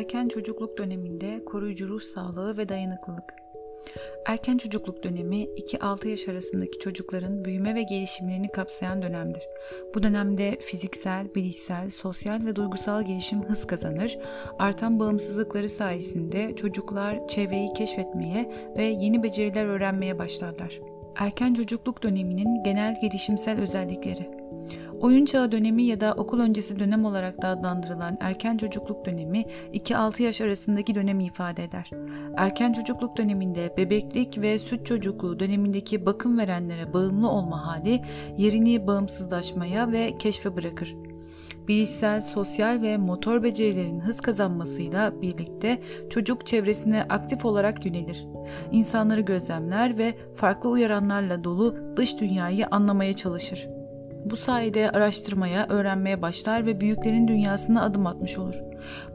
Erken çocukluk döneminde koruyucu ruh sağlığı ve dayanıklılık. Erken çocukluk dönemi 2-6 yaş arasındaki çocukların büyüme ve gelişimlerini kapsayan dönemdir. Bu dönemde fiziksel, bilişsel, sosyal ve duygusal gelişim hız kazanır. Artan bağımsızlıkları sayesinde çocuklar çevreyi keşfetmeye ve yeni beceriler öğrenmeye başlarlar. Erken çocukluk döneminin genel gelişimsel özellikleri Oyun çağı dönemi ya da okul öncesi dönem olarak da adlandırılan erken çocukluk dönemi 2-6 yaş arasındaki dönemi ifade eder. Erken çocukluk döneminde bebeklik ve süt çocukluğu dönemindeki bakım verenlere bağımlı olma hali yerini bağımsızlaşmaya ve keşfe bırakır. Bilişsel, sosyal ve motor becerilerin hız kazanmasıyla birlikte çocuk çevresine aktif olarak yönelir. İnsanları gözlemler ve farklı uyaranlarla dolu dış dünyayı anlamaya çalışır. Bu sayede araştırmaya, öğrenmeye başlar ve büyüklerin dünyasına adım atmış olur.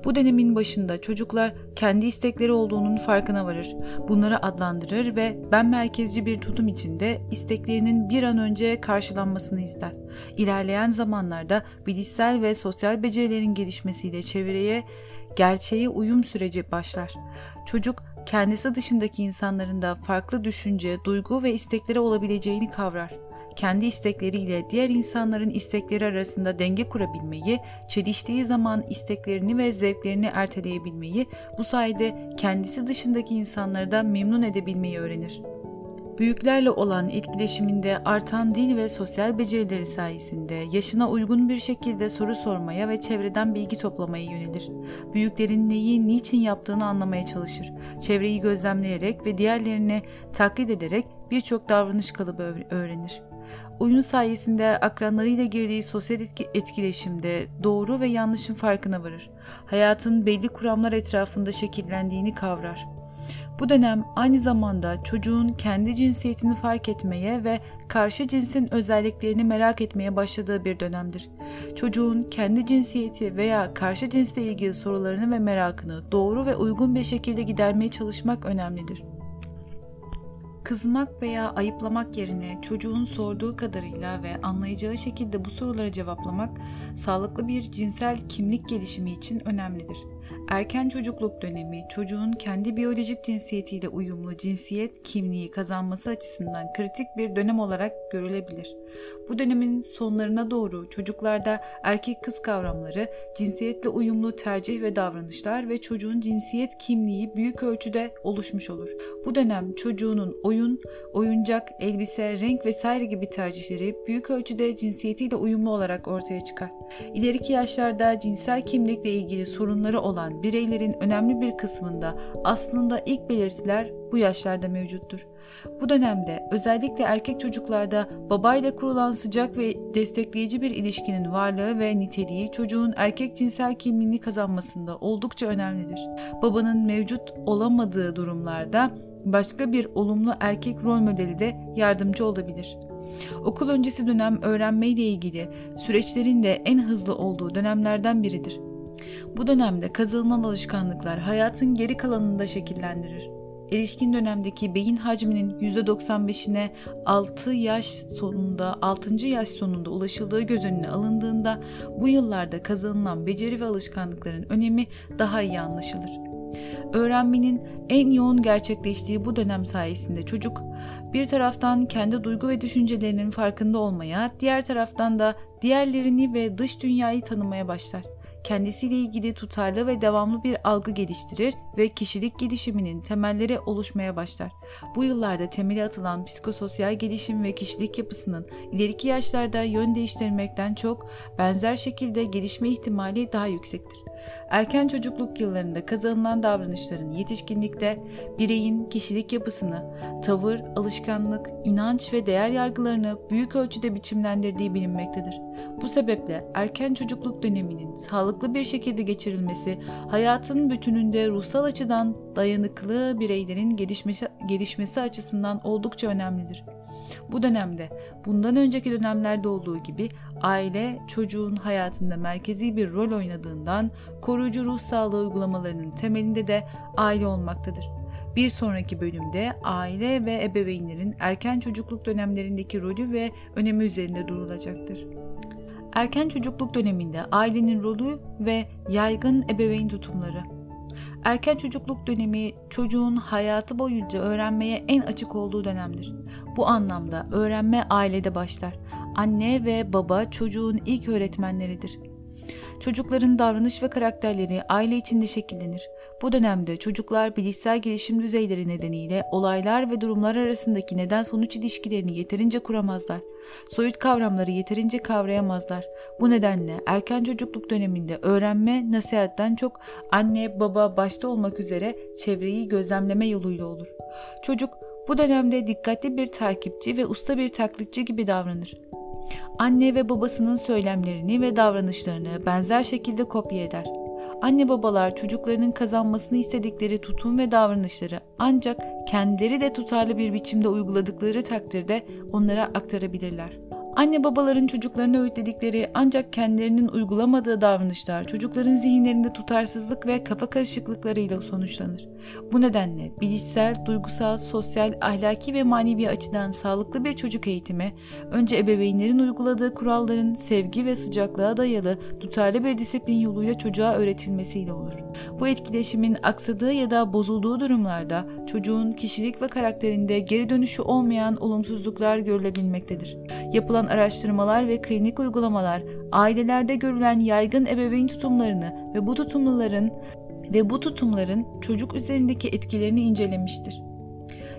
Bu dönemin başında çocuklar kendi istekleri olduğunun farkına varır. Bunları adlandırır ve ben merkezci bir tutum içinde isteklerinin bir an önce karşılanmasını ister. İlerleyen zamanlarda bilişsel ve sosyal becerilerin gelişmesiyle çevreye, gerçeğe uyum süreci başlar. Çocuk kendisi dışındaki insanların da farklı düşünce, duygu ve istekleri olabileceğini kavrar kendi istekleriyle diğer insanların istekleri arasında denge kurabilmeyi, çeliştiği zaman isteklerini ve zevklerini erteleyebilmeyi, bu sayede kendisi dışındaki insanları da memnun edebilmeyi öğrenir. Büyüklerle olan etkileşiminde artan dil ve sosyal becerileri sayesinde yaşına uygun bir şekilde soru sormaya ve çevreden bilgi toplamaya yönelir. Büyüklerin neyi, niçin yaptığını anlamaya çalışır. Çevreyi gözlemleyerek ve diğerlerini taklit ederek birçok davranış kalıbı öğrenir. Oyun sayesinde akranlarıyla girdiği sosyal etkileşimde doğru ve yanlışın farkına varır. Hayatın belli kuramlar etrafında şekillendiğini kavrar. Bu dönem aynı zamanda çocuğun kendi cinsiyetini fark etmeye ve karşı cinsin özelliklerini merak etmeye başladığı bir dönemdir. Çocuğun kendi cinsiyeti veya karşı cinsle ilgili sorularını ve merakını doğru ve uygun bir şekilde gidermeye çalışmak önemlidir. Kızmak veya ayıplamak yerine çocuğun sorduğu kadarıyla ve anlayacağı şekilde bu sorulara cevaplamak sağlıklı bir cinsel kimlik gelişimi için önemlidir. Erken çocukluk dönemi çocuğun kendi biyolojik cinsiyetiyle uyumlu cinsiyet kimliği kazanması açısından kritik bir dönem olarak görülebilir. Bu dönemin sonlarına doğru çocuklarda erkek kız kavramları, cinsiyetle uyumlu tercih ve davranışlar ve çocuğun cinsiyet kimliği büyük ölçüde oluşmuş olur. Bu dönem çocuğunun oyun, oyuncak, elbise, renk vesaire gibi tercihleri büyük ölçüde cinsiyetiyle uyumlu olarak ortaya çıkar. İleriki yaşlarda cinsel kimlikle ilgili sorunları olan bireylerin önemli bir kısmında aslında ilk belirtiler bu yaşlarda mevcuttur. Bu dönemde özellikle erkek çocuklarda babayla kurulan sıcak ve destekleyici bir ilişkinin varlığı ve niteliği çocuğun erkek cinsel kimliğini kazanmasında oldukça önemlidir. Babanın mevcut olamadığı durumlarda başka bir olumlu erkek rol modeli de yardımcı olabilir. Okul öncesi dönem öğrenme ile ilgili süreçlerin de en hızlı olduğu dönemlerden biridir. Bu dönemde kazanılan alışkanlıklar hayatın geri kalanını da şekillendirir. Erişkin dönemdeki beyin hacminin %95'ine 6 yaş sonunda 6. yaş sonunda ulaşıldığı göz önüne alındığında bu yıllarda kazanılan beceri ve alışkanlıkların önemi daha iyi anlaşılır. Öğrenmenin en yoğun gerçekleştiği bu dönem sayesinde çocuk bir taraftan kendi duygu ve düşüncelerinin farkında olmaya, diğer taraftan da diğerlerini ve dış dünyayı tanımaya başlar kendisiyle ilgili tutarlı ve devamlı bir algı geliştirir ve kişilik gelişiminin temelleri oluşmaya başlar. Bu yıllarda temeli atılan psikososyal gelişim ve kişilik yapısının ileriki yaşlarda yön değiştirmekten çok benzer şekilde gelişme ihtimali daha yüksektir. Erken çocukluk yıllarında kazanılan davranışların yetişkinlikte bireyin kişilik yapısını, tavır, alışkanlık, inanç ve değer yargılarını büyük ölçüde biçimlendirdiği bilinmektedir. Bu sebeple erken çocukluk döneminin sağlıklı bir şekilde geçirilmesi hayatın bütününde ruhsal açıdan dayanıklı bireylerin gelişmesi, gelişmesi açısından oldukça önemlidir. Bu dönemde bundan önceki dönemlerde olduğu gibi aile çocuğun hayatında merkezi bir rol oynadığından koruyucu ruh sağlığı uygulamalarının temelinde de aile olmaktadır. Bir sonraki bölümde aile ve ebeveynlerin erken çocukluk dönemlerindeki rolü ve önemi üzerinde durulacaktır. Erken çocukluk döneminde ailenin rolü ve yaygın ebeveyn tutumları Erken çocukluk dönemi çocuğun hayatı boyunca öğrenmeye en açık olduğu dönemdir. Bu anlamda öğrenme ailede başlar. Anne ve baba çocuğun ilk öğretmenleridir. Çocukların davranış ve karakterleri aile içinde şekillenir. Bu dönemde çocuklar bilişsel gelişim düzeyleri nedeniyle olaylar ve durumlar arasındaki neden sonuç ilişkilerini yeterince kuramazlar. Soyut kavramları yeterince kavrayamazlar. Bu nedenle erken çocukluk döneminde öğrenme nasihatten çok anne, baba başta olmak üzere çevreyi gözlemleme yoluyla olur. Çocuk bu dönemde dikkatli bir takipçi ve usta bir taklitçi gibi davranır. Anne ve babasının söylemlerini ve davranışlarını benzer şekilde kopya eder. Anne babalar çocuklarının kazanmasını istedikleri tutum ve davranışları ancak kendileri de tutarlı bir biçimde uyguladıkları takdirde onlara aktarabilirler. Anne babaların çocuklarına öğütledikleri ancak kendilerinin uygulamadığı davranışlar çocukların zihinlerinde tutarsızlık ve kafa karışıklıklarıyla sonuçlanır. Bu nedenle bilişsel, duygusal, sosyal, ahlaki ve manevi açıdan sağlıklı bir çocuk eğitimi önce ebeveynlerin uyguladığı kuralların sevgi ve sıcaklığa dayalı tutarlı bir disiplin yoluyla çocuğa öğretilmesiyle olur. Bu etkileşimin aksadığı ya da bozulduğu durumlarda çocuğun kişilik ve karakterinde geri dönüşü olmayan olumsuzluklar görülebilmektedir. Yapılan araştırmalar ve klinik uygulamalar ailelerde görülen yaygın ebeveyn tutumlarını ve bu tutumluların ve bu tutumların çocuk üzerindeki etkilerini incelemiştir.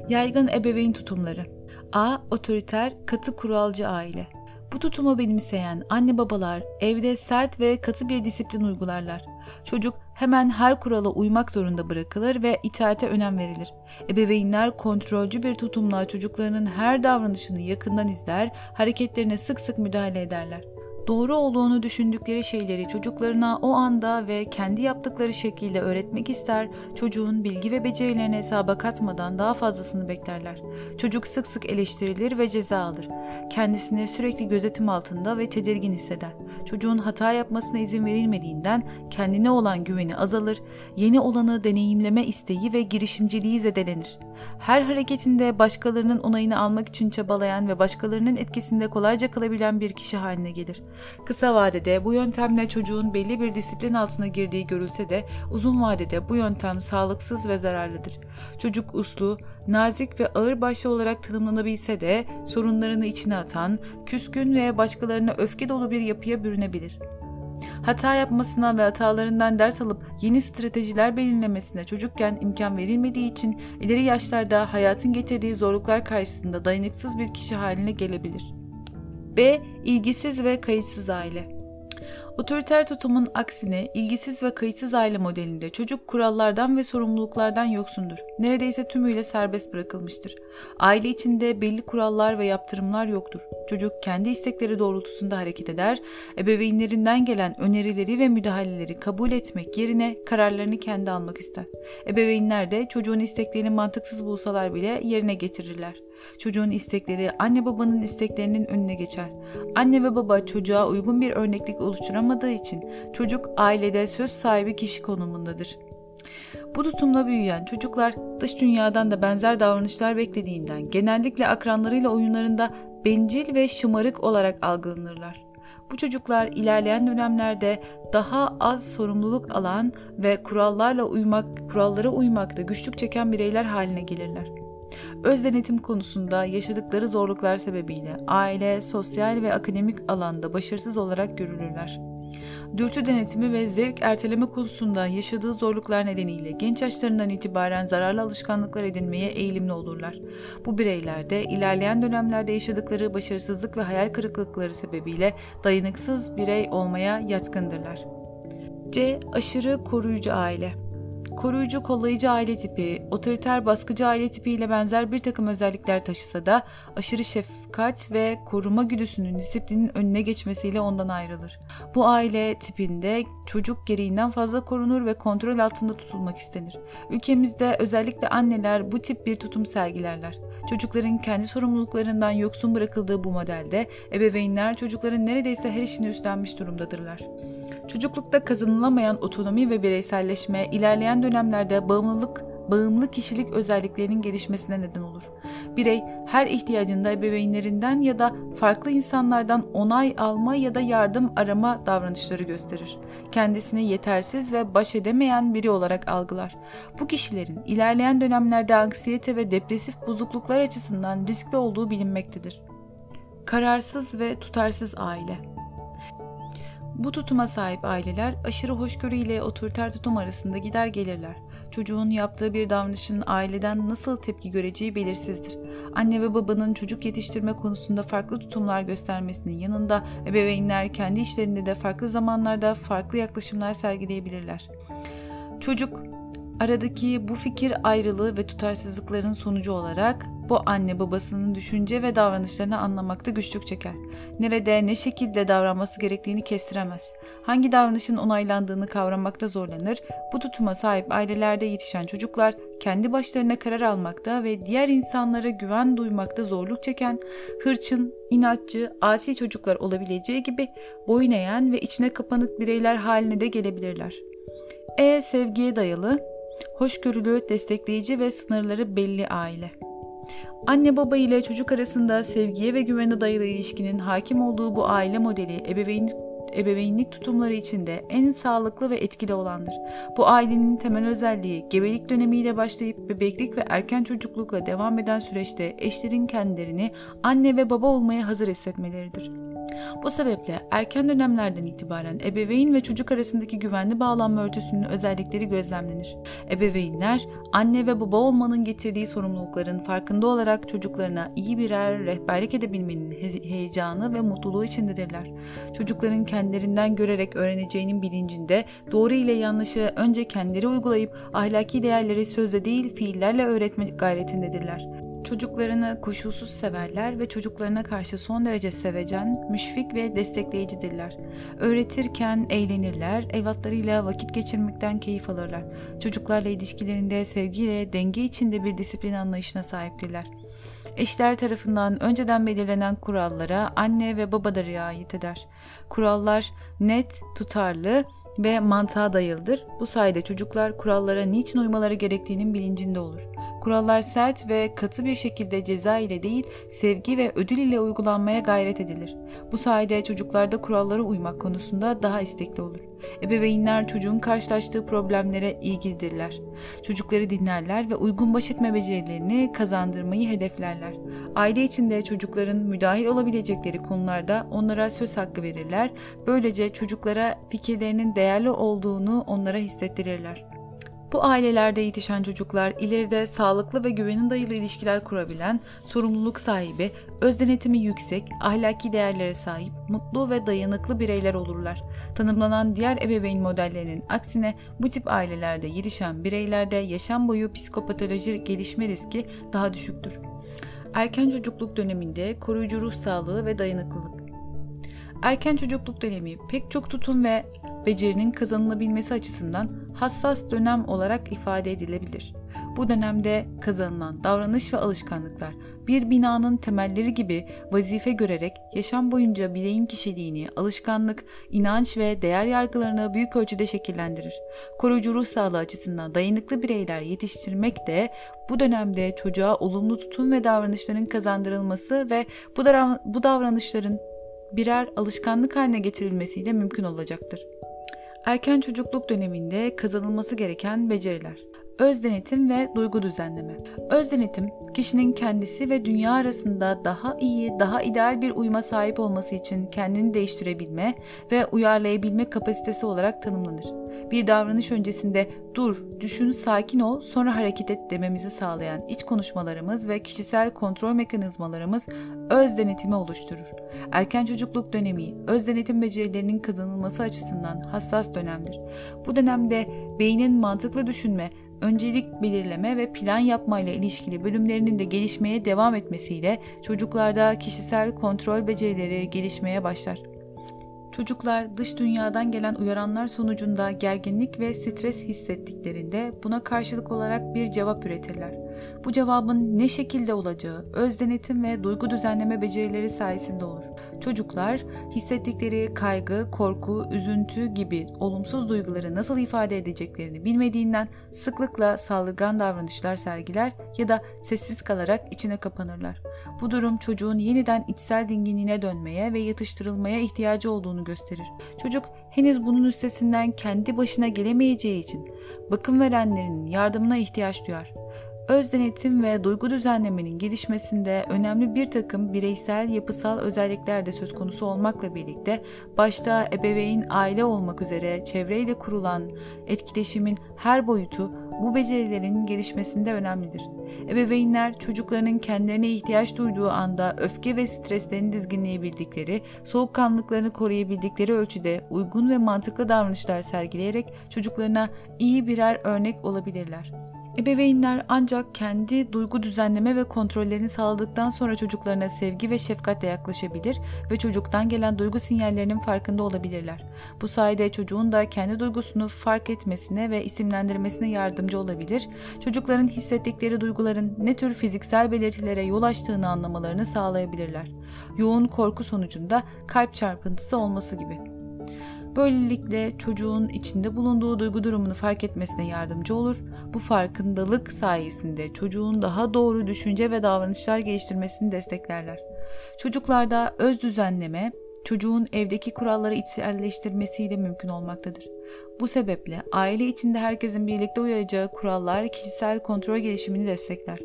Yaygın ebeveyn tutumları A. Otoriter, katı kuralcı aile. Bu tutumu benimseyen anne babalar evde sert ve katı bir disiplin uygularlar. Çocuk hemen her kurala uymak zorunda bırakılır ve itaate önem verilir. Ebeveynler kontrolcü bir tutumla çocuklarının her davranışını yakından izler, hareketlerine sık sık müdahale ederler doğru olduğunu düşündükleri şeyleri çocuklarına o anda ve kendi yaptıkları şekilde öğretmek ister, çocuğun bilgi ve becerilerini hesaba katmadan daha fazlasını beklerler. Çocuk sık sık eleştirilir ve ceza alır. Kendisini sürekli gözetim altında ve tedirgin hisseder. Çocuğun hata yapmasına izin verilmediğinden kendine olan güveni azalır, yeni olanı deneyimleme isteği ve girişimciliği zedelenir. Her hareketinde başkalarının onayını almak için çabalayan ve başkalarının etkisinde kolayca kalabilen bir kişi haline gelir. Kısa vadede bu yöntemle çocuğun belli bir disiplin altına girdiği görülse de uzun vadede bu yöntem sağlıksız ve zararlıdır. Çocuk uslu, nazik ve ağır başlı olarak tanımlanabilse de sorunlarını içine atan, küskün ve başkalarına öfke dolu bir yapıya bürünebilir. Hata yapmasına ve hatalarından ders alıp yeni stratejiler belirlemesine çocukken imkan verilmediği için ileri yaşlarda hayatın getirdiği zorluklar karşısında dayanıksız bir kişi haline gelebilir. B. İlgisiz ve kayıtsız aile. Otoriter tutumun aksine ilgisiz ve kayıtsız aile modelinde çocuk kurallardan ve sorumluluklardan yoksundur. Neredeyse tümüyle serbest bırakılmıştır. Aile içinde belli kurallar ve yaptırımlar yoktur. Çocuk kendi istekleri doğrultusunda hareket eder, ebeveynlerinden gelen önerileri ve müdahaleleri kabul etmek yerine kararlarını kendi almak ister. Ebeveynler de çocuğun isteklerini mantıksız bulsalar bile yerine getirirler. Çocuğun istekleri anne babanın isteklerinin önüne geçer. Anne ve baba çocuğa uygun bir örneklik oluşturamadığı için çocuk ailede söz sahibi kişi konumundadır. Bu tutumla büyüyen çocuklar dış dünyadan da benzer davranışlar beklediğinden genellikle akranlarıyla oyunlarında bencil ve şımarık olarak algılanırlar. Bu çocuklar ilerleyen dönemlerde daha az sorumluluk alan ve kurallarla uymak, kurallara uymakta güçlük çeken bireyler haline gelirler. Öz denetim konusunda yaşadıkları zorluklar sebebiyle aile, sosyal ve akademik alanda başarısız olarak görülürler. Dürtü denetimi ve zevk erteleme konusunda yaşadığı zorluklar nedeniyle genç yaşlarından itibaren zararlı alışkanlıklar edinmeye eğilimli olurlar. Bu bireyler de ilerleyen dönemlerde yaşadıkları başarısızlık ve hayal kırıklıkları sebebiyle dayanıksız birey olmaya yatkındırlar. C. Aşırı koruyucu aile koruyucu kollayıcı aile tipi, otoriter baskıcı aile tipiyle benzer bir takım özellikler taşısa da aşırı şefkat ve koruma güdüsünün disiplinin önüne geçmesiyle ondan ayrılır. Bu aile tipinde çocuk gereğinden fazla korunur ve kontrol altında tutulmak istenir. Ülkemizde özellikle anneler bu tip bir tutum sergilerler. Çocukların kendi sorumluluklarından yoksun bırakıldığı bu modelde ebeveynler çocukların neredeyse her işini üstlenmiş durumdadırlar. Çocuklukta kazanılamayan otonomi ve bireyselleşme ilerleyen dönemlerde bağımlılık bağımlı kişilik özelliklerinin gelişmesine neden olur. Birey her ihtiyacında ebeveynlerinden ya da farklı insanlardan onay alma ya da yardım arama davranışları gösterir. Kendisini yetersiz ve baş edemeyen biri olarak algılar. Bu kişilerin ilerleyen dönemlerde anksiyete ve depresif bozukluklar açısından riskli olduğu bilinmektedir. Kararsız ve tutarsız aile bu tutuma sahip aileler aşırı hoşgörü ile otoriter tutum arasında gider gelirler. Çocuğun yaptığı bir davranışın aileden nasıl tepki göreceği belirsizdir. Anne ve babanın çocuk yetiştirme konusunda farklı tutumlar göstermesinin yanında ebeveynler kendi işlerinde de farklı zamanlarda farklı yaklaşımlar sergileyebilirler. Çocuk aradaki bu fikir ayrılığı ve tutarsızlıkların sonucu olarak bu anne babasının düşünce ve davranışlarını anlamakta güçlük çeker. Nerede ne şekilde davranması gerektiğini kestiremez. Hangi davranışın onaylandığını kavramakta zorlanır. Bu tutuma sahip ailelerde yetişen çocuklar kendi başlarına karar almakta ve diğer insanlara güven duymakta zorluk çeken, hırçın, inatçı, asi çocuklar olabileceği gibi boyun eğen ve içine kapanık bireyler haline de gelebilirler. E sevgiye dayalı, hoşgörülü, destekleyici ve sınırları belli aile. Anne baba ile çocuk arasında sevgiye ve güvene dayalı ilişkinin hakim olduğu bu aile modeli ebeveyn ebeveynlik tutumları içinde en sağlıklı ve etkili olandır. Bu ailenin temel özelliği gebelik dönemiyle başlayıp bebeklik ve erken çocuklukla devam eden süreçte eşlerin kendilerini anne ve baba olmaya hazır hissetmeleridir. Bu sebeple erken dönemlerden itibaren ebeveyn ve çocuk arasındaki güvenli bağlanma örtüsünün özellikleri gözlemlenir. Ebeveynler anne ve baba olmanın getirdiği sorumlulukların farkında olarak çocuklarına iyi birer rehberlik edebilmenin heyecanı ve mutluluğu içindedirler. Çocukların kendilerinden görerek öğreneceğinin bilincinde doğru ile yanlışı önce kendileri uygulayıp ahlaki değerleri sözle değil fiillerle öğretme gayretindedirler. Çocuklarını koşulsuz severler ve çocuklarına karşı son derece sevecen, müşfik ve destekleyicidirler. Öğretirken eğlenirler, evlatlarıyla vakit geçirmekten keyif alırlar. Çocuklarla ilişkilerinde sevgiyle, denge içinde bir disiplin anlayışına sahiptirler. Eşler tarafından önceden belirlenen kurallara anne ve baba da riayet eder. Kurallar net, tutarlı ve mantığa dayalıdır. Bu sayede çocuklar kurallara niçin uymaları gerektiğinin bilincinde olur. Kurallar sert ve katı bir şekilde ceza ile değil, sevgi ve ödül ile uygulanmaya gayret edilir. Bu sayede çocuklarda kurallara uymak konusunda daha istekli olur. Ebeveynler çocuğun karşılaştığı problemlere ilgilidirler. Çocukları dinlerler ve uygun baş etme becerilerini kazandırmayı hedeflerler. Aile içinde çocukların müdahil olabilecekleri konularda onlara söz hakkı verirler. Böylece çocuklara fikirlerinin değerli olduğunu onlara hissettirirler. Bu ailelerde yetişen çocuklar ileride sağlıklı ve güvenin dayalı ilişkiler kurabilen, sorumluluk sahibi, öz denetimi yüksek, ahlaki değerlere sahip, mutlu ve dayanıklı bireyler olurlar. Tanımlanan diğer ebeveyn modellerinin aksine bu tip ailelerde yetişen bireylerde yaşam boyu psikopatoloji gelişme riski daha düşüktür. Erken çocukluk döneminde koruyucu ruh sağlığı ve dayanıklılık. Erken çocukluk dönemi pek çok tutum ve becerinin kazanılabilmesi açısından hassas dönem olarak ifade edilebilir. Bu dönemde kazanılan davranış ve alışkanlıklar bir binanın temelleri gibi vazife görerek yaşam boyunca bireyin kişiliğini, alışkanlık, inanç ve değer yargılarını büyük ölçüde şekillendirir. Koruyucu ruh sağlığı açısından dayanıklı bireyler yetiştirmek de bu dönemde çocuğa olumlu tutum ve davranışların kazandırılması ve bu davranışların birer alışkanlık haline getirilmesiyle mümkün olacaktır. Erken çocukluk döneminde kazanılması gereken beceriler. Öz denetim ve duygu düzenleme. Öz denetim, kişinin kendisi ve dünya arasında daha iyi, daha ideal bir uyuma sahip olması için kendini değiştirebilme ve uyarlayabilme kapasitesi olarak tanımlanır. Bir davranış öncesinde dur, düşün, sakin ol, sonra hareket et dememizi sağlayan iç konuşmalarımız ve kişisel kontrol mekanizmalarımız öz denetimi oluşturur. Erken çocukluk dönemi, öz denetim becerilerinin kazanılması açısından hassas dönemdir. Bu dönemde beynin mantıklı düşünme, öncelik belirleme ve plan yapma ile ilişkili bölümlerinin de gelişmeye devam etmesiyle çocuklarda kişisel kontrol becerileri gelişmeye başlar. Çocuklar dış dünyadan gelen uyaranlar sonucunda gerginlik ve stres hissettiklerinde buna karşılık olarak bir cevap üretirler. Bu cevabın ne şekilde olacağı öz denetim ve duygu düzenleme becerileri sayesinde olur. Çocuklar hissettikleri kaygı, korku, üzüntü gibi olumsuz duyguları nasıl ifade edeceklerini bilmediğinden sıklıkla saldırgan davranışlar sergiler ya da sessiz kalarak içine kapanırlar. Bu durum çocuğun yeniden içsel dinginliğine dönmeye ve yatıştırılmaya ihtiyacı olduğunu gösterir. Çocuk henüz bunun üstesinden kendi başına gelemeyeceği için bakım verenlerin yardımına ihtiyaç duyar. Öz denetim ve duygu düzenlemenin gelişmesinde önemli bir takım bireysel yapısal özellikler de söz konusu olmakla birlikte başta ebeveyn aile olmak üzere çevreyle kurulan etkileşimin her boyutu bu becerilerin gelişmesinde önemlidir. Ebeveynler çocuklarının kendilerine ihtiyaç duyduğu anda öfke ve streslerini dizginleyebildikleri, soğukkanlılıklarını koruyabildikleri ölçüde uygun ve mantıklı davranışlar sergileyerek çocuklarına iyi birer örnek olabilirler. Ebeveynler ancak kendi duygu düzenleme ve kontrollerini sağladıktan sonra çocuklarına sevgi ve şefkatle yaklaşabilir ve çocuktan gelen duygu sinyallerinin farkında olabilirler. Bu sayede çocuğun da kendi duygusunu fark etmesine ve isimlendirmesine yardımcı olabilir. Çocukların hissettikleri duyguların ne tür fiziksel belirtilere yol açtığını anlamalarını sağlayabilirler. Yoğun korku sonucunda kalp çarpıntısı olması gibi. Böylelikle çocuğun içinde bulunduğu duygu durumunu fark etmesine yardımcı olur. Bu farkındalık sayesinde çocuğun daha doğru düşünce ve davranışlar geliştirmesini desteklerler. Çocuklarda öz düzenleme, çocuğun evdeki kuralları içselleştirmesiyle mümkün olmaktadır. Bu sebeple aile içinde herkesin birlikte uyacağı kurallar kişisel kontrol gelişimini destekler.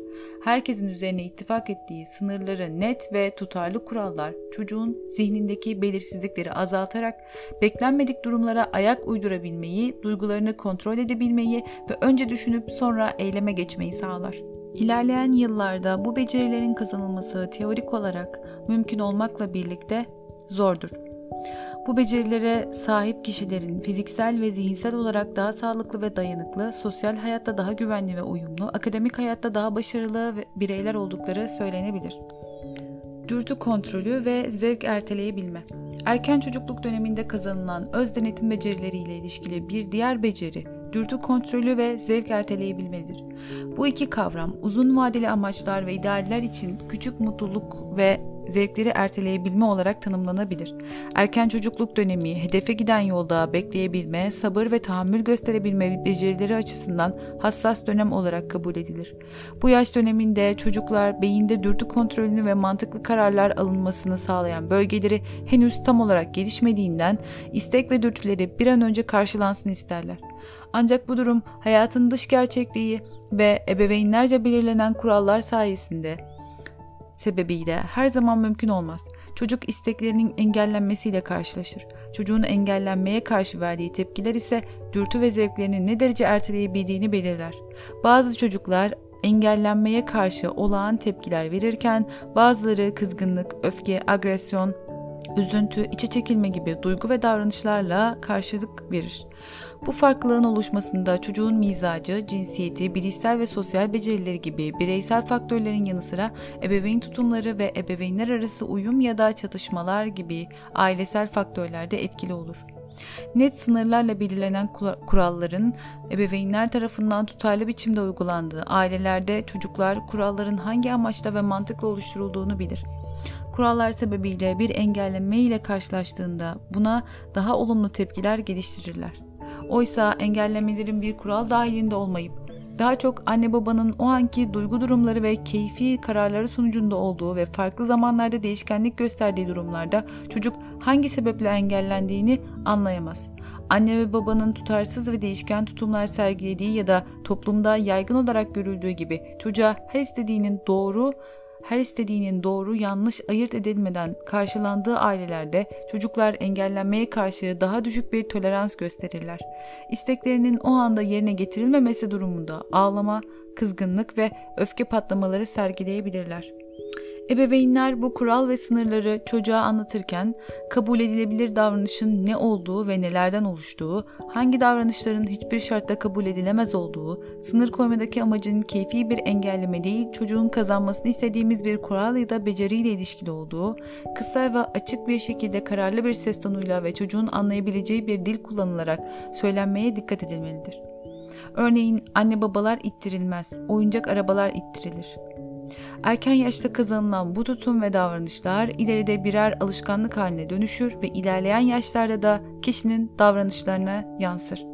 Herkesin üzerine ittifak ettiği sınırları net ve tutarlı kurallar çocuğun zihnindeki belirsizlikleri azaltarak beklenmedik durumlara ayak uydurabilmeyi, duygularını kontrol edebilmeyi ve önce düşünüp sonra eyleme geçmeyi sağlar. İlerleyen yıllarda bu becerilerin kazanılması teorik olarak mümkün olmakla birlikte zordur. Bu becerilere sahip kişilerin fiziksel ve zihinsel olarak daha sağlıklı ve dayanıklı, sosyal hayatta daha güvenli ve uyumlu, akademik hayatta daha başarılı bireyler oldukları söylenebilir. Dürtü kontrolü ve zevk erteleyebilme. Erken çocukluk döneminde kazanılan öz denetim becerileriyle ilişkili bir diğer beceri, dürtü kontrolü ve zevk erteleyebilmedir. Bu iki kavram uzun vadeli amaçlar ve idealler için küçük mutluluk ve zevkleri erteleyebilme olarak tanımlanabilir. Erken çocukluk dönemi, hedefe giden yolda bekleyebilme, sabır ve tahammül gösterebilme becerileri açısından hassas dönem olarak kabul edilir. Bu yaş döneminde çocuklar beyinde dürtü kontrolünü ve mantıklı kararlar alınmasını sağlayan bölgeleri henüz tam olarak gelişmediğinden istek ve dürtüleri bir an önce karşılansın isterler. Ancak bu durum hayatın dış gerçekliği ve ebeveynlerce belirlenen kurallar sayesinde sebebiyle her zaman mümkün olmaz. Çocuk isteklerinin engellenmesiyle karşılaşır. Çocuğun engellenmeye karşı verdiği tepkiler ise dürtü ve zevklerini ne derece erteleyebildiğini belirler. Bazı çocuklar engellenmeye karşı olağan tepkiler verirken bazıları kızgınlık, öfke, agresyon, üzüntü, içe çekilme gibi duygu ve davranışlarla karşılık verir. Bu farklılığın oluşmasında çocuğun mizacı, cinsiyeti, bilişsel ve sosyal becerileri gibi bireysel faktörlerin yanı sıra ebeveyn tutumları ve ebeveynler arası uyum ya da çatışmalar gibi ailesel faktörler de etkili olur. Net sınırlarla belirlenen kuralların ebeveynler tarafından tutarlı biçimde uygulandığı ailelerde çocuklar kuralların hangi amaçla ve mantıkla oluşturulduğunu bilir. Kurallar sebebiyle bir engelleme ile karşılaştığında buna daha olumlu tepkiler geliştirirler. Oysa engellemelerin bir kural dahilinde olmayıp daha çok anne babanın o anki duygu durumları ve keyfi kararları sonucunda olduğu ve farklı zamanlarda değişkenlik gösterdiği durumlarda çocuk hangi sebeple engellendiğini anlayamaz. Anne ve babanın tutarsız ve değişken tutumlar sergilediği ya da toplumda yaygın olarak görüldüğü gibi çocuğa her istediğinin doğru her istediğinin doğru yanlış ayırt edilmeden karşılandığı ailelerde çocuklar engellenmeye karşı daha düşük bir tolerans gösterirler. İsteklerinin o anda yerine getirilmemesi durumunda ağlama, kızgınlık ve öfke patlamaları sergileyebilirler. Ebeveynler bu kural ve sınırları çocuğa anlatırken kabul edilebilir davranışın ne olduğu ve nelerden oluştuğu, hangi davranışların hiçbir şartta kabul edilemez olduğu, sınır koymadaki amacın keyfi bir engelleme değil, çocuğun kazanmasını istediğimiz bir kural ya da beceriyle ilişkili olduğu, kısa ve açık bir şekilde kararlı bir ses tonuyla ve çocuğun anlayabileceği bir dil kullanılarak söylenmeye dikkat edilmelidir. Örneğin anne babalar ittirilmez, oyuncak arabalar ittirilir. Erken yaşta kazanılan bu tutum ve davranışlar ileride birer alışkanlık haline dönüşür ve ilerleyen yaşlarda da kişinin davranışlarına yansır.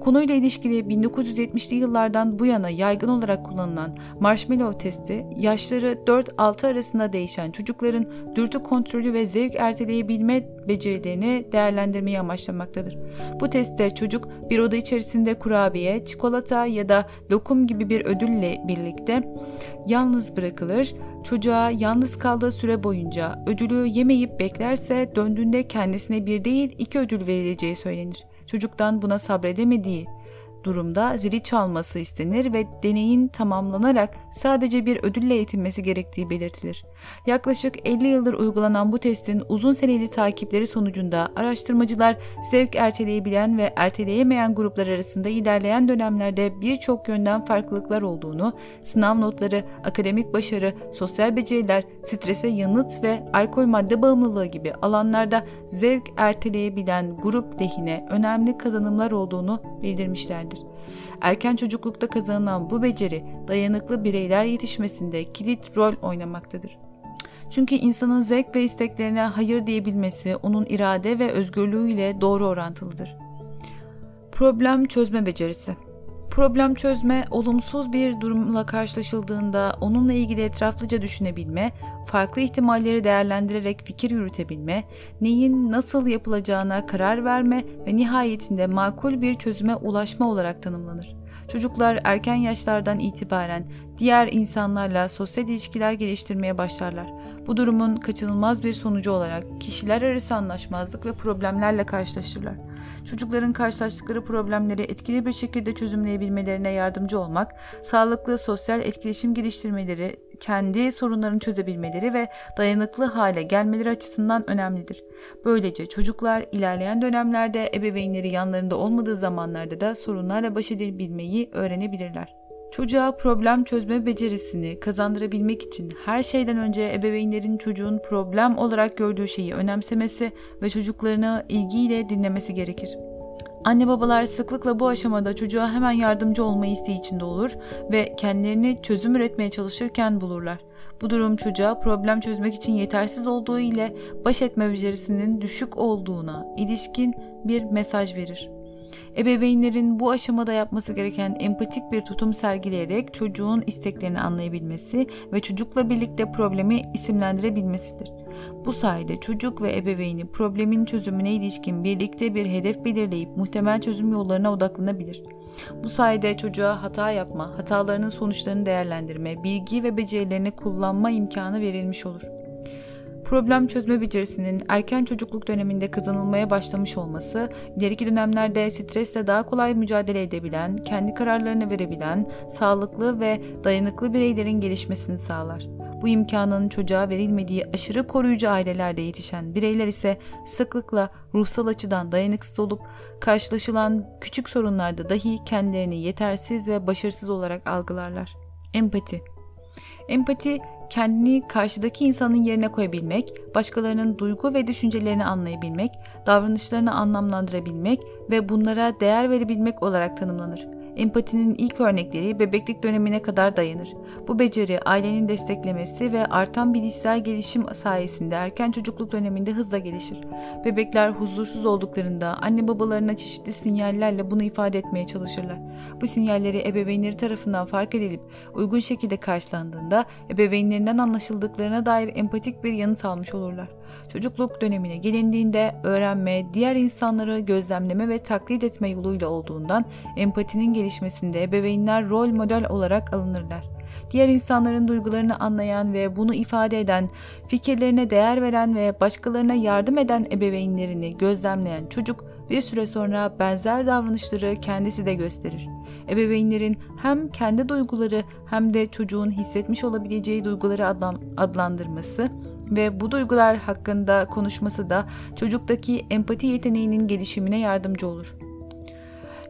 Konuyla ilişkili 1970'li yıllardan bu yana yaygın olarak kullanılan marshmallow testi, yaşları 4-6 arasında değişen çocukların dürtü kontrolü ve zevk erteleyebilme becerilerini değerlendirmeyi amaçlamaktadır. Bu testte çocuk bir oda içerisinde kurabiye, çikolata ya da lokum gibi bir ödülle birlikte yalnız bırakılır. Çocuğa yalnız kaldığı süre boyunca ödülü yemeyip beklerse döndüğünde kendisine bir değil iki ödül verileceği söylenir çocuktan buna sabredemediği durumda zili çalması istenir ve deneyin tamamlanarak sadece bir ödülle yetinmesi gerektiği belirtilir. Yaklaşık 50 yıldır uygulanan bu testin uzun seneli takipleri sonucunda araştırmacılar zevk erteleyebilen ve erteleyemeyen gruplar arasında ilerleyen dönemlerde birçok yönden farklılıklar olduğunu, sınav notları, akademik başarı, sosyal beceriler, strese yanıt ve alkol madde bağımlılığı gibi alanlarda zevk erteleyebilen grup lehine önemli kazanımlar olduğunu bildirmişlerdir. Erken çocuklukta kazanılan bu beceri dayanıklı bireyler yetişmesinde kilit rol oynamaktadır. Çünkü insanın zevk ve isteklerine hayır diyebilmesi onun irade ve özgürlüğüyle doğru orantılıdır. Problem çözme becerisi Problem çözme, olumsuz bir durumla karşılaşıldığında onunla ilgili etraflıca düşünebilme, farklı ihtimalleri değerlendirerek fikir yürütebilme, neyin nasıl yapılacağına karar verme ve nihayetinde makul bir çözüme ulaşma olarak tanımlanır. Çocuklar erken yaşlardan itibaren diğer insanlarla sosyal ilişkiler geliştirmeye başlarlar. Bu durumun kaçınılmaz bir sonucu olarak kişiler arası anlaşmazlık ve problemlerle karşılaşırlar. Çocukların karşılaştıkları problemleri etkili bir şekilde çözümleyebilmelerine yardımcı olmak, sağlıklı sosyal etkileşim geliştirmeleri, kendi sorunlarını çözebilmeleri ve dayanıklı hale gelmeleri açısından önemlidir. Böylece çocuklar ilerleyen dönemlerde ebeveynleri yanlarında olmadığı zamanlarda da sorunlarla baş edebilmeyi öğrenebilirler. Çocuğa problem çözme becerisini kazandırabilmek için her şeyden önce ebeveynlerin çocuğun problem olarak gördüğü şeyi önemsemesi ve çocuklarını ilgiyle dinlemesi gerekir. Anne babalar sıklıkla bu aşamada çocuğa hemen yardımcı olma isteği içinde olur ve kendilerini çözüm üretmeye çalışırken bulurlar. Bu durum çocuğa problem çözmek için yetersiz olduğu ile baş etme becerisinin düşük olduğuna ilişkin bir mesaj verir. Ebeveynlerin bu aşamada yapması gereken empatik bir tutum sergileyerek çocuğun isteklerini anlayabilmesi ve çocukla birlikte problemi isimlendirebilmesidir. Bu sayede çocuk ve ebeveyni problemin çözümüne ilişkin birlikte bir hedef belirleyip muhtemel çözüm yollarına odaklanabilir. Bu sayede çocuğa hata yapma, hatalarının sonuçlarını değerlendirme, bilgi ve becerilerini kullanma imkanı verilmiş olur problem çözme becerisinin erken çocukluk döneminde kazanılmaya başlamış olması, ileriki dönemlerde stresle daha kolay mücadele edebilen, kendi kararlarını verebilen, sağlıklı ve dayanıklı bireylerin gelişmesini sağlar. Bu imkanın çocuğa verilmediği aşırı koruyucu ailelerde yetişen bireyler ise sıklıkla ruhsal açıdan dayanıksız olup karşılaşılan küçük sorunlarda dahi kendilerini yetersiz ve başarısız olarak algılarlar. Empati Empati kendini karşıdaki insanın yerine koyabilmek, başkalarının duygu ve düşüncelerini anlayabilmek, davranışlarını anlamlandırabilmek ve bunlara değer verebilmek olarak tanımlanır. Empatinin ilk örnekleri bebeklik dönemine kadar dayanır. Bu beceri ailenin desteklemesi ve artan bilişsel gelişim sayesinde erken çocukluk döneminde hızla gelişir. Bebekler huzursuz olduklarında anne babalarına çeşitli sinyallerle bunu ifade etmeye çalışırlar. Bu sinyalleri ebeveynleri tarafından fark edilip uygun şekilde karşılandığında ebeveynlerinden anlaşıldıklarına dair empatik bir yanıt almış olurlar. Çocukluk dönemine gelindiğinde öğrenme, diğer insanları gözlemleme ve taklit etme yoluyla olduğundan empatinin gelişmesinde ebeveynler rol model olarak alınırlar. Diğer insanların duygularını anlayan ve bunu ifade eden, fikirlerine değer veren ve başkalarına yardım eden ebeveynlerini gözlemleyen çocuk bir süre sonra benzer davranışları kendisi de gösterir. Ebeveynlerin hem kendi duyguları hem de çocuğun hissetmiş olabileceği duyguları adlandırması ve bu duygular hakkında konuşması da çocuktaki empati yeteneğinin gelişimine yardımcı olur.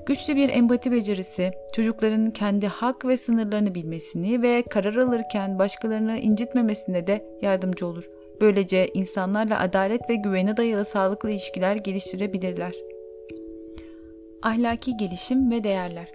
Güçlü bir empati becerisi, çocukların kendi hak ve sınırlarını bilmesini ve karar alırken başkalarını incitmemesine de yardımcı olur. Böylece insanlarla adalet ve güvene dayalı sağlıklı ilişkiler geliştirebilirler. Ahlaki gelişim ve değerler.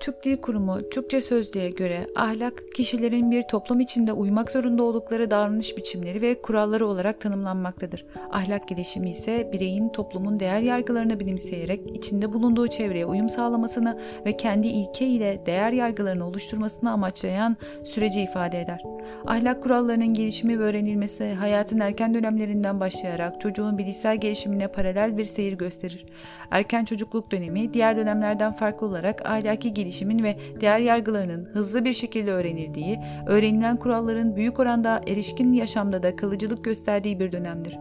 Türk Dil Kurumu Türkçe Sözlüğe göre ahlak kişilerin bir toplum içinde uymak zorunda oldukları davranış biçimleri ve kuralları olarak tanımlanmaktadır. Ahlak gelişimi ise bireyin toplumun değer yargılarını benimseyerek içinde bulunduğu çevreye uyum sağlamasını ve kendi ilke ile değer yargılarını oluşturmasını amaçlayan süreci ifade eder. Ahlak kurallarının gelişimi ve öğrenilmesi hayatın erken dönemlerinden başlayarak çocuğun bilişsel gelişimine paralel bir seyir gösterir. Erken çocukluk dönemi diğer dönemlerden farklı olarak ahlaki gelişimin ve değer yargılarının hızlı bir şekilde öğrenildiği, öğrenilen kuralların büyük oranda erişkin yaşamda da kalıcılık gösterdiği bir dönemdir.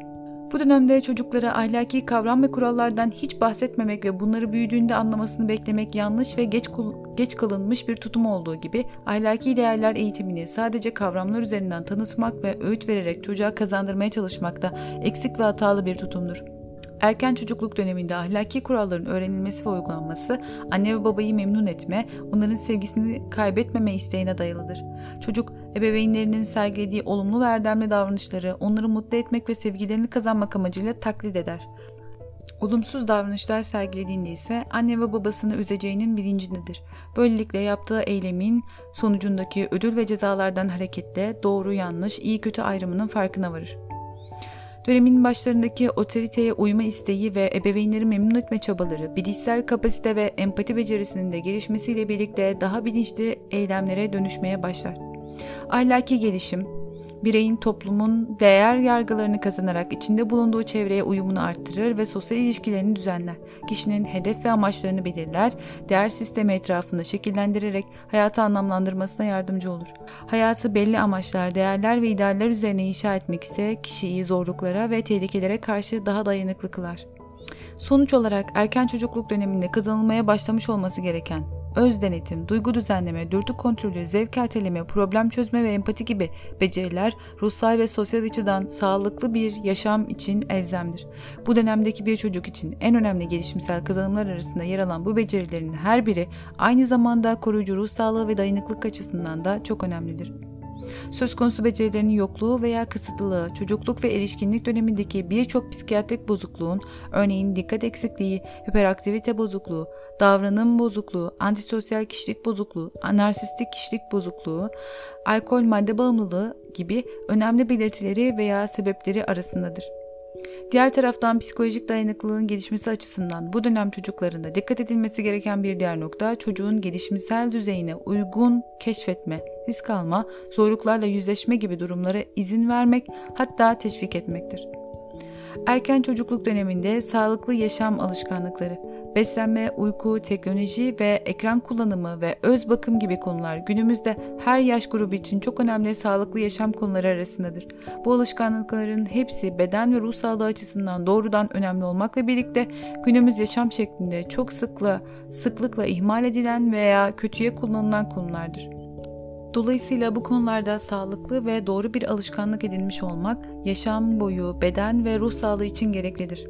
Bu dönemde çocuklara ahlaki kavram ve kurallardan hiç bahsetmemek ve bunları büyüdüğünde anlamasını beklemek yanlış ve geç geç kalınmış bir tutum olduğu gibi ahlaki değerler eğitimini sadece kavramlar üzerinden tanıtmak ve öğüt vererek çocuğa kazandırmaya çalışmak da eksik ve hatalı bir tutumdur. Erken çocukluk döneminde ahlaki kuralların öğrenilmesi ve uygulanması, anne ve babayı memnun etme, onların sevgisini kaybetmeme isteğine dayalıdır. Çocuk, ebeveynlerinin sergilediği olumlu ve erdemli davranışları onları mutlu etmek ve sevgilerini kazanmak amacıyla taklit eder. Olumsuz davranışlar sergilediğinde ise anne ve babasını üzeceğinin bilincindedir. Böylelikle yaptığı eylemin sonucundaki ödül ve cezalardan hareketle doğru yanlış, iyi kötü ayrımının farkına varır. Dönemin başlarındaki otoriteye uyma isteği ve ebeveynleri memnun etme çabaları, bilişsel kapasite ve empati becerisinin de gelişmesiyle birlikte daha bilinçli eylemlere dönüşmeye başlar. Ahlaki gelişim, bireyin toplumun değer yargılarını kazanarak içinde bulunduğu çevreye uyumunu arttırır ve sosyal ilişkilerini düzenler. Kişinin hedef ve amaçlarını belirler, değer sistemi etrafında şekillendirerek hayatı anlamlandırmasına yardımcı olur. Hayatı belli amaçlar, değerler ve idealler üzerine inşa etmek ise kişiyi zorluklara ve tehlikelere karşı daha dayanıklı kılar. Sonuç olarak erken çocukluk döneminde kazanılmaya başlamış olması gereken öz denetim, duygu düzenleme, dürtü kontrolü, zevk erteleme, problem çözme ve empati gibi beceriler ruhsal ve sosyal açıdan sağlıklı bir yaşam için elzemdir. Bu dönemdeki bir çocuk için en önemli gelişimsel kazanımlar arasında yer alan bu becerilerin her biri aynı zamanda koruyucu ruh sağlığı ve dayanıklık açısından da çok önemlidir. Söz konusu becerilerinin yokluğu veya kısıtlılığı, çocukluk ve erişkinlik dönemindeki birçok psikiyatrik bozukluğun, örneğin dikkat eksikliği, hiperaktivite bozukluğu, davranım bozukluğu, antisosyal kişilik bozukluğu, narsistik kişilik bozukluğu, alkol madde bağımlılığı gibi önemli belirtileri veya sebepleri arasındadır. Diğer taraftan psikolojik dayanıklılığın gelişmesi açısından bu dönem çocuklarında dikkat edilmesi gereken bir diğer nokta çocuğun gelişimsel düzeyine uygun keşfetme, risk alma, zorluklarla yüzleşme gibi durumlara izin vermek hatta teşvik etmektir. Erken çocukluk döneminde sağlıklı yaşam alışkanlıkları, beslenme, uyku, teknoloji ve ekran kullanımı ve öz bakım gibi konular günümüzde her yaş grubu için çok önemli sağlıklı yaşam konuları arasındadır. Bu alışkanlıkların hepsi beden ve ruh sağlığı açısından doğrudan önemli olmakla birlikte günümüz yaşam şeklinde çok sıkla, sıklıkla ihmal edilen veya kötüye kullanılan konulardır. Dolayısıyla bu konularda sağlıklı ve doğru bir alışkanlık edinmiş olmak yaşam boyu beden ve ruh sağlığı için gereklidir.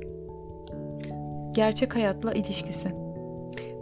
Gerçek hayatla ilişkisi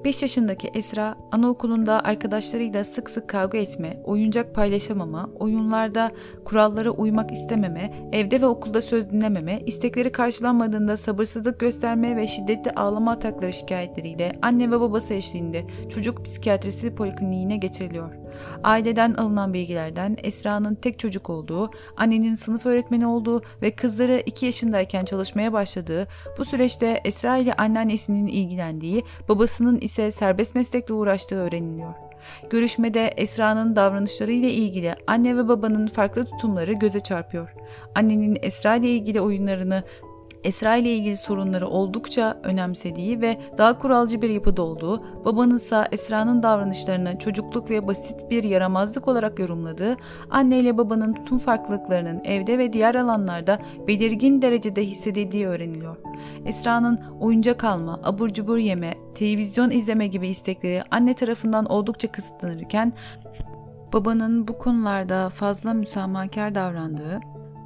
5 yaşındaki Esra anaokulunda arkadaşlarıyla sık sık kavga etme, oyuncak paylaşamama, oyunlarda kurallara uymak istememe, evde ve okulda söz dinlememe, istekleri karşılanmadığında sabırsızlık gösterme ve şiddetli ağlama atakları şikayetleriyle anne ve babası eşliğinde çocuk psikiyatrisi polikliniğine getiriliyor. Aileden alınan bilgilerden Esra'nın tek çocuk olduğu, annenin sınıf öğretmeni olduğu ve kızları 2 yaşındayken çalışmaya başladığı, bu süreçte Esra ile anneannesinin ilgilendiği, babasının ise serbest meslekle uğraştığı öğreniliyor. Görüşmede Esra'nın davranışları ile ilgili anne ve babanın farklı tutumları göze çarpıyor. Annenin Esra ile ilgili oyunlarını Esra ile ilgili sorunları oldukça önemsediği ve daha kuralcı bir yapıda olduğu, babanın ise Esra'nın davranışlarını çocukluk ve basit bir yaramazlık olarak yorumladığı, anne ile babanın tutum farklılıklarının evde ve diğer alanlarda belirgin derecede hissedildiği öğreniliyor. Esra'nın oyuncak alma, abur cubur yeme, televizyon izleme gibi istekleri anne tarafından oldukça kısıtlanırken, babanın bu konularda fazla müsamahakar davrandığı,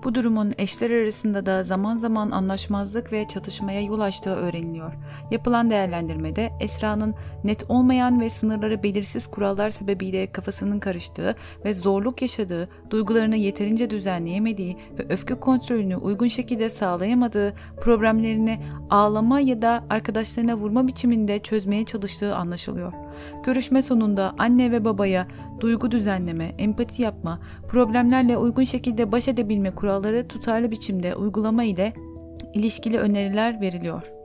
Bu durumun eşler arasında da zaman zaman anlaşmazlık ve çatışmaya yol açtığı öğreniliyor. Yapılan değerlendirmede Esra'nın net olmayan ve sınırları belirsiz kurallar sebebiyle kafasının karıştığı ve zorluk yaşadığı, duygularını yeterince düzenleyemediği ve öfke kontrolünü uygun şekilde sağlayamadığı, problemlerini ağlama ya da arkadaşlarına vurma biçiminde çözmeye çalıştığı anlaşılıyor. Görüşme sonunda anne ve babaya duygu düzenleme, empati yapma, problemlerle uygun şekilde baş edebilme kuralları tutarlı biçimde uygulama ile ilişkili öneriler veriliyor.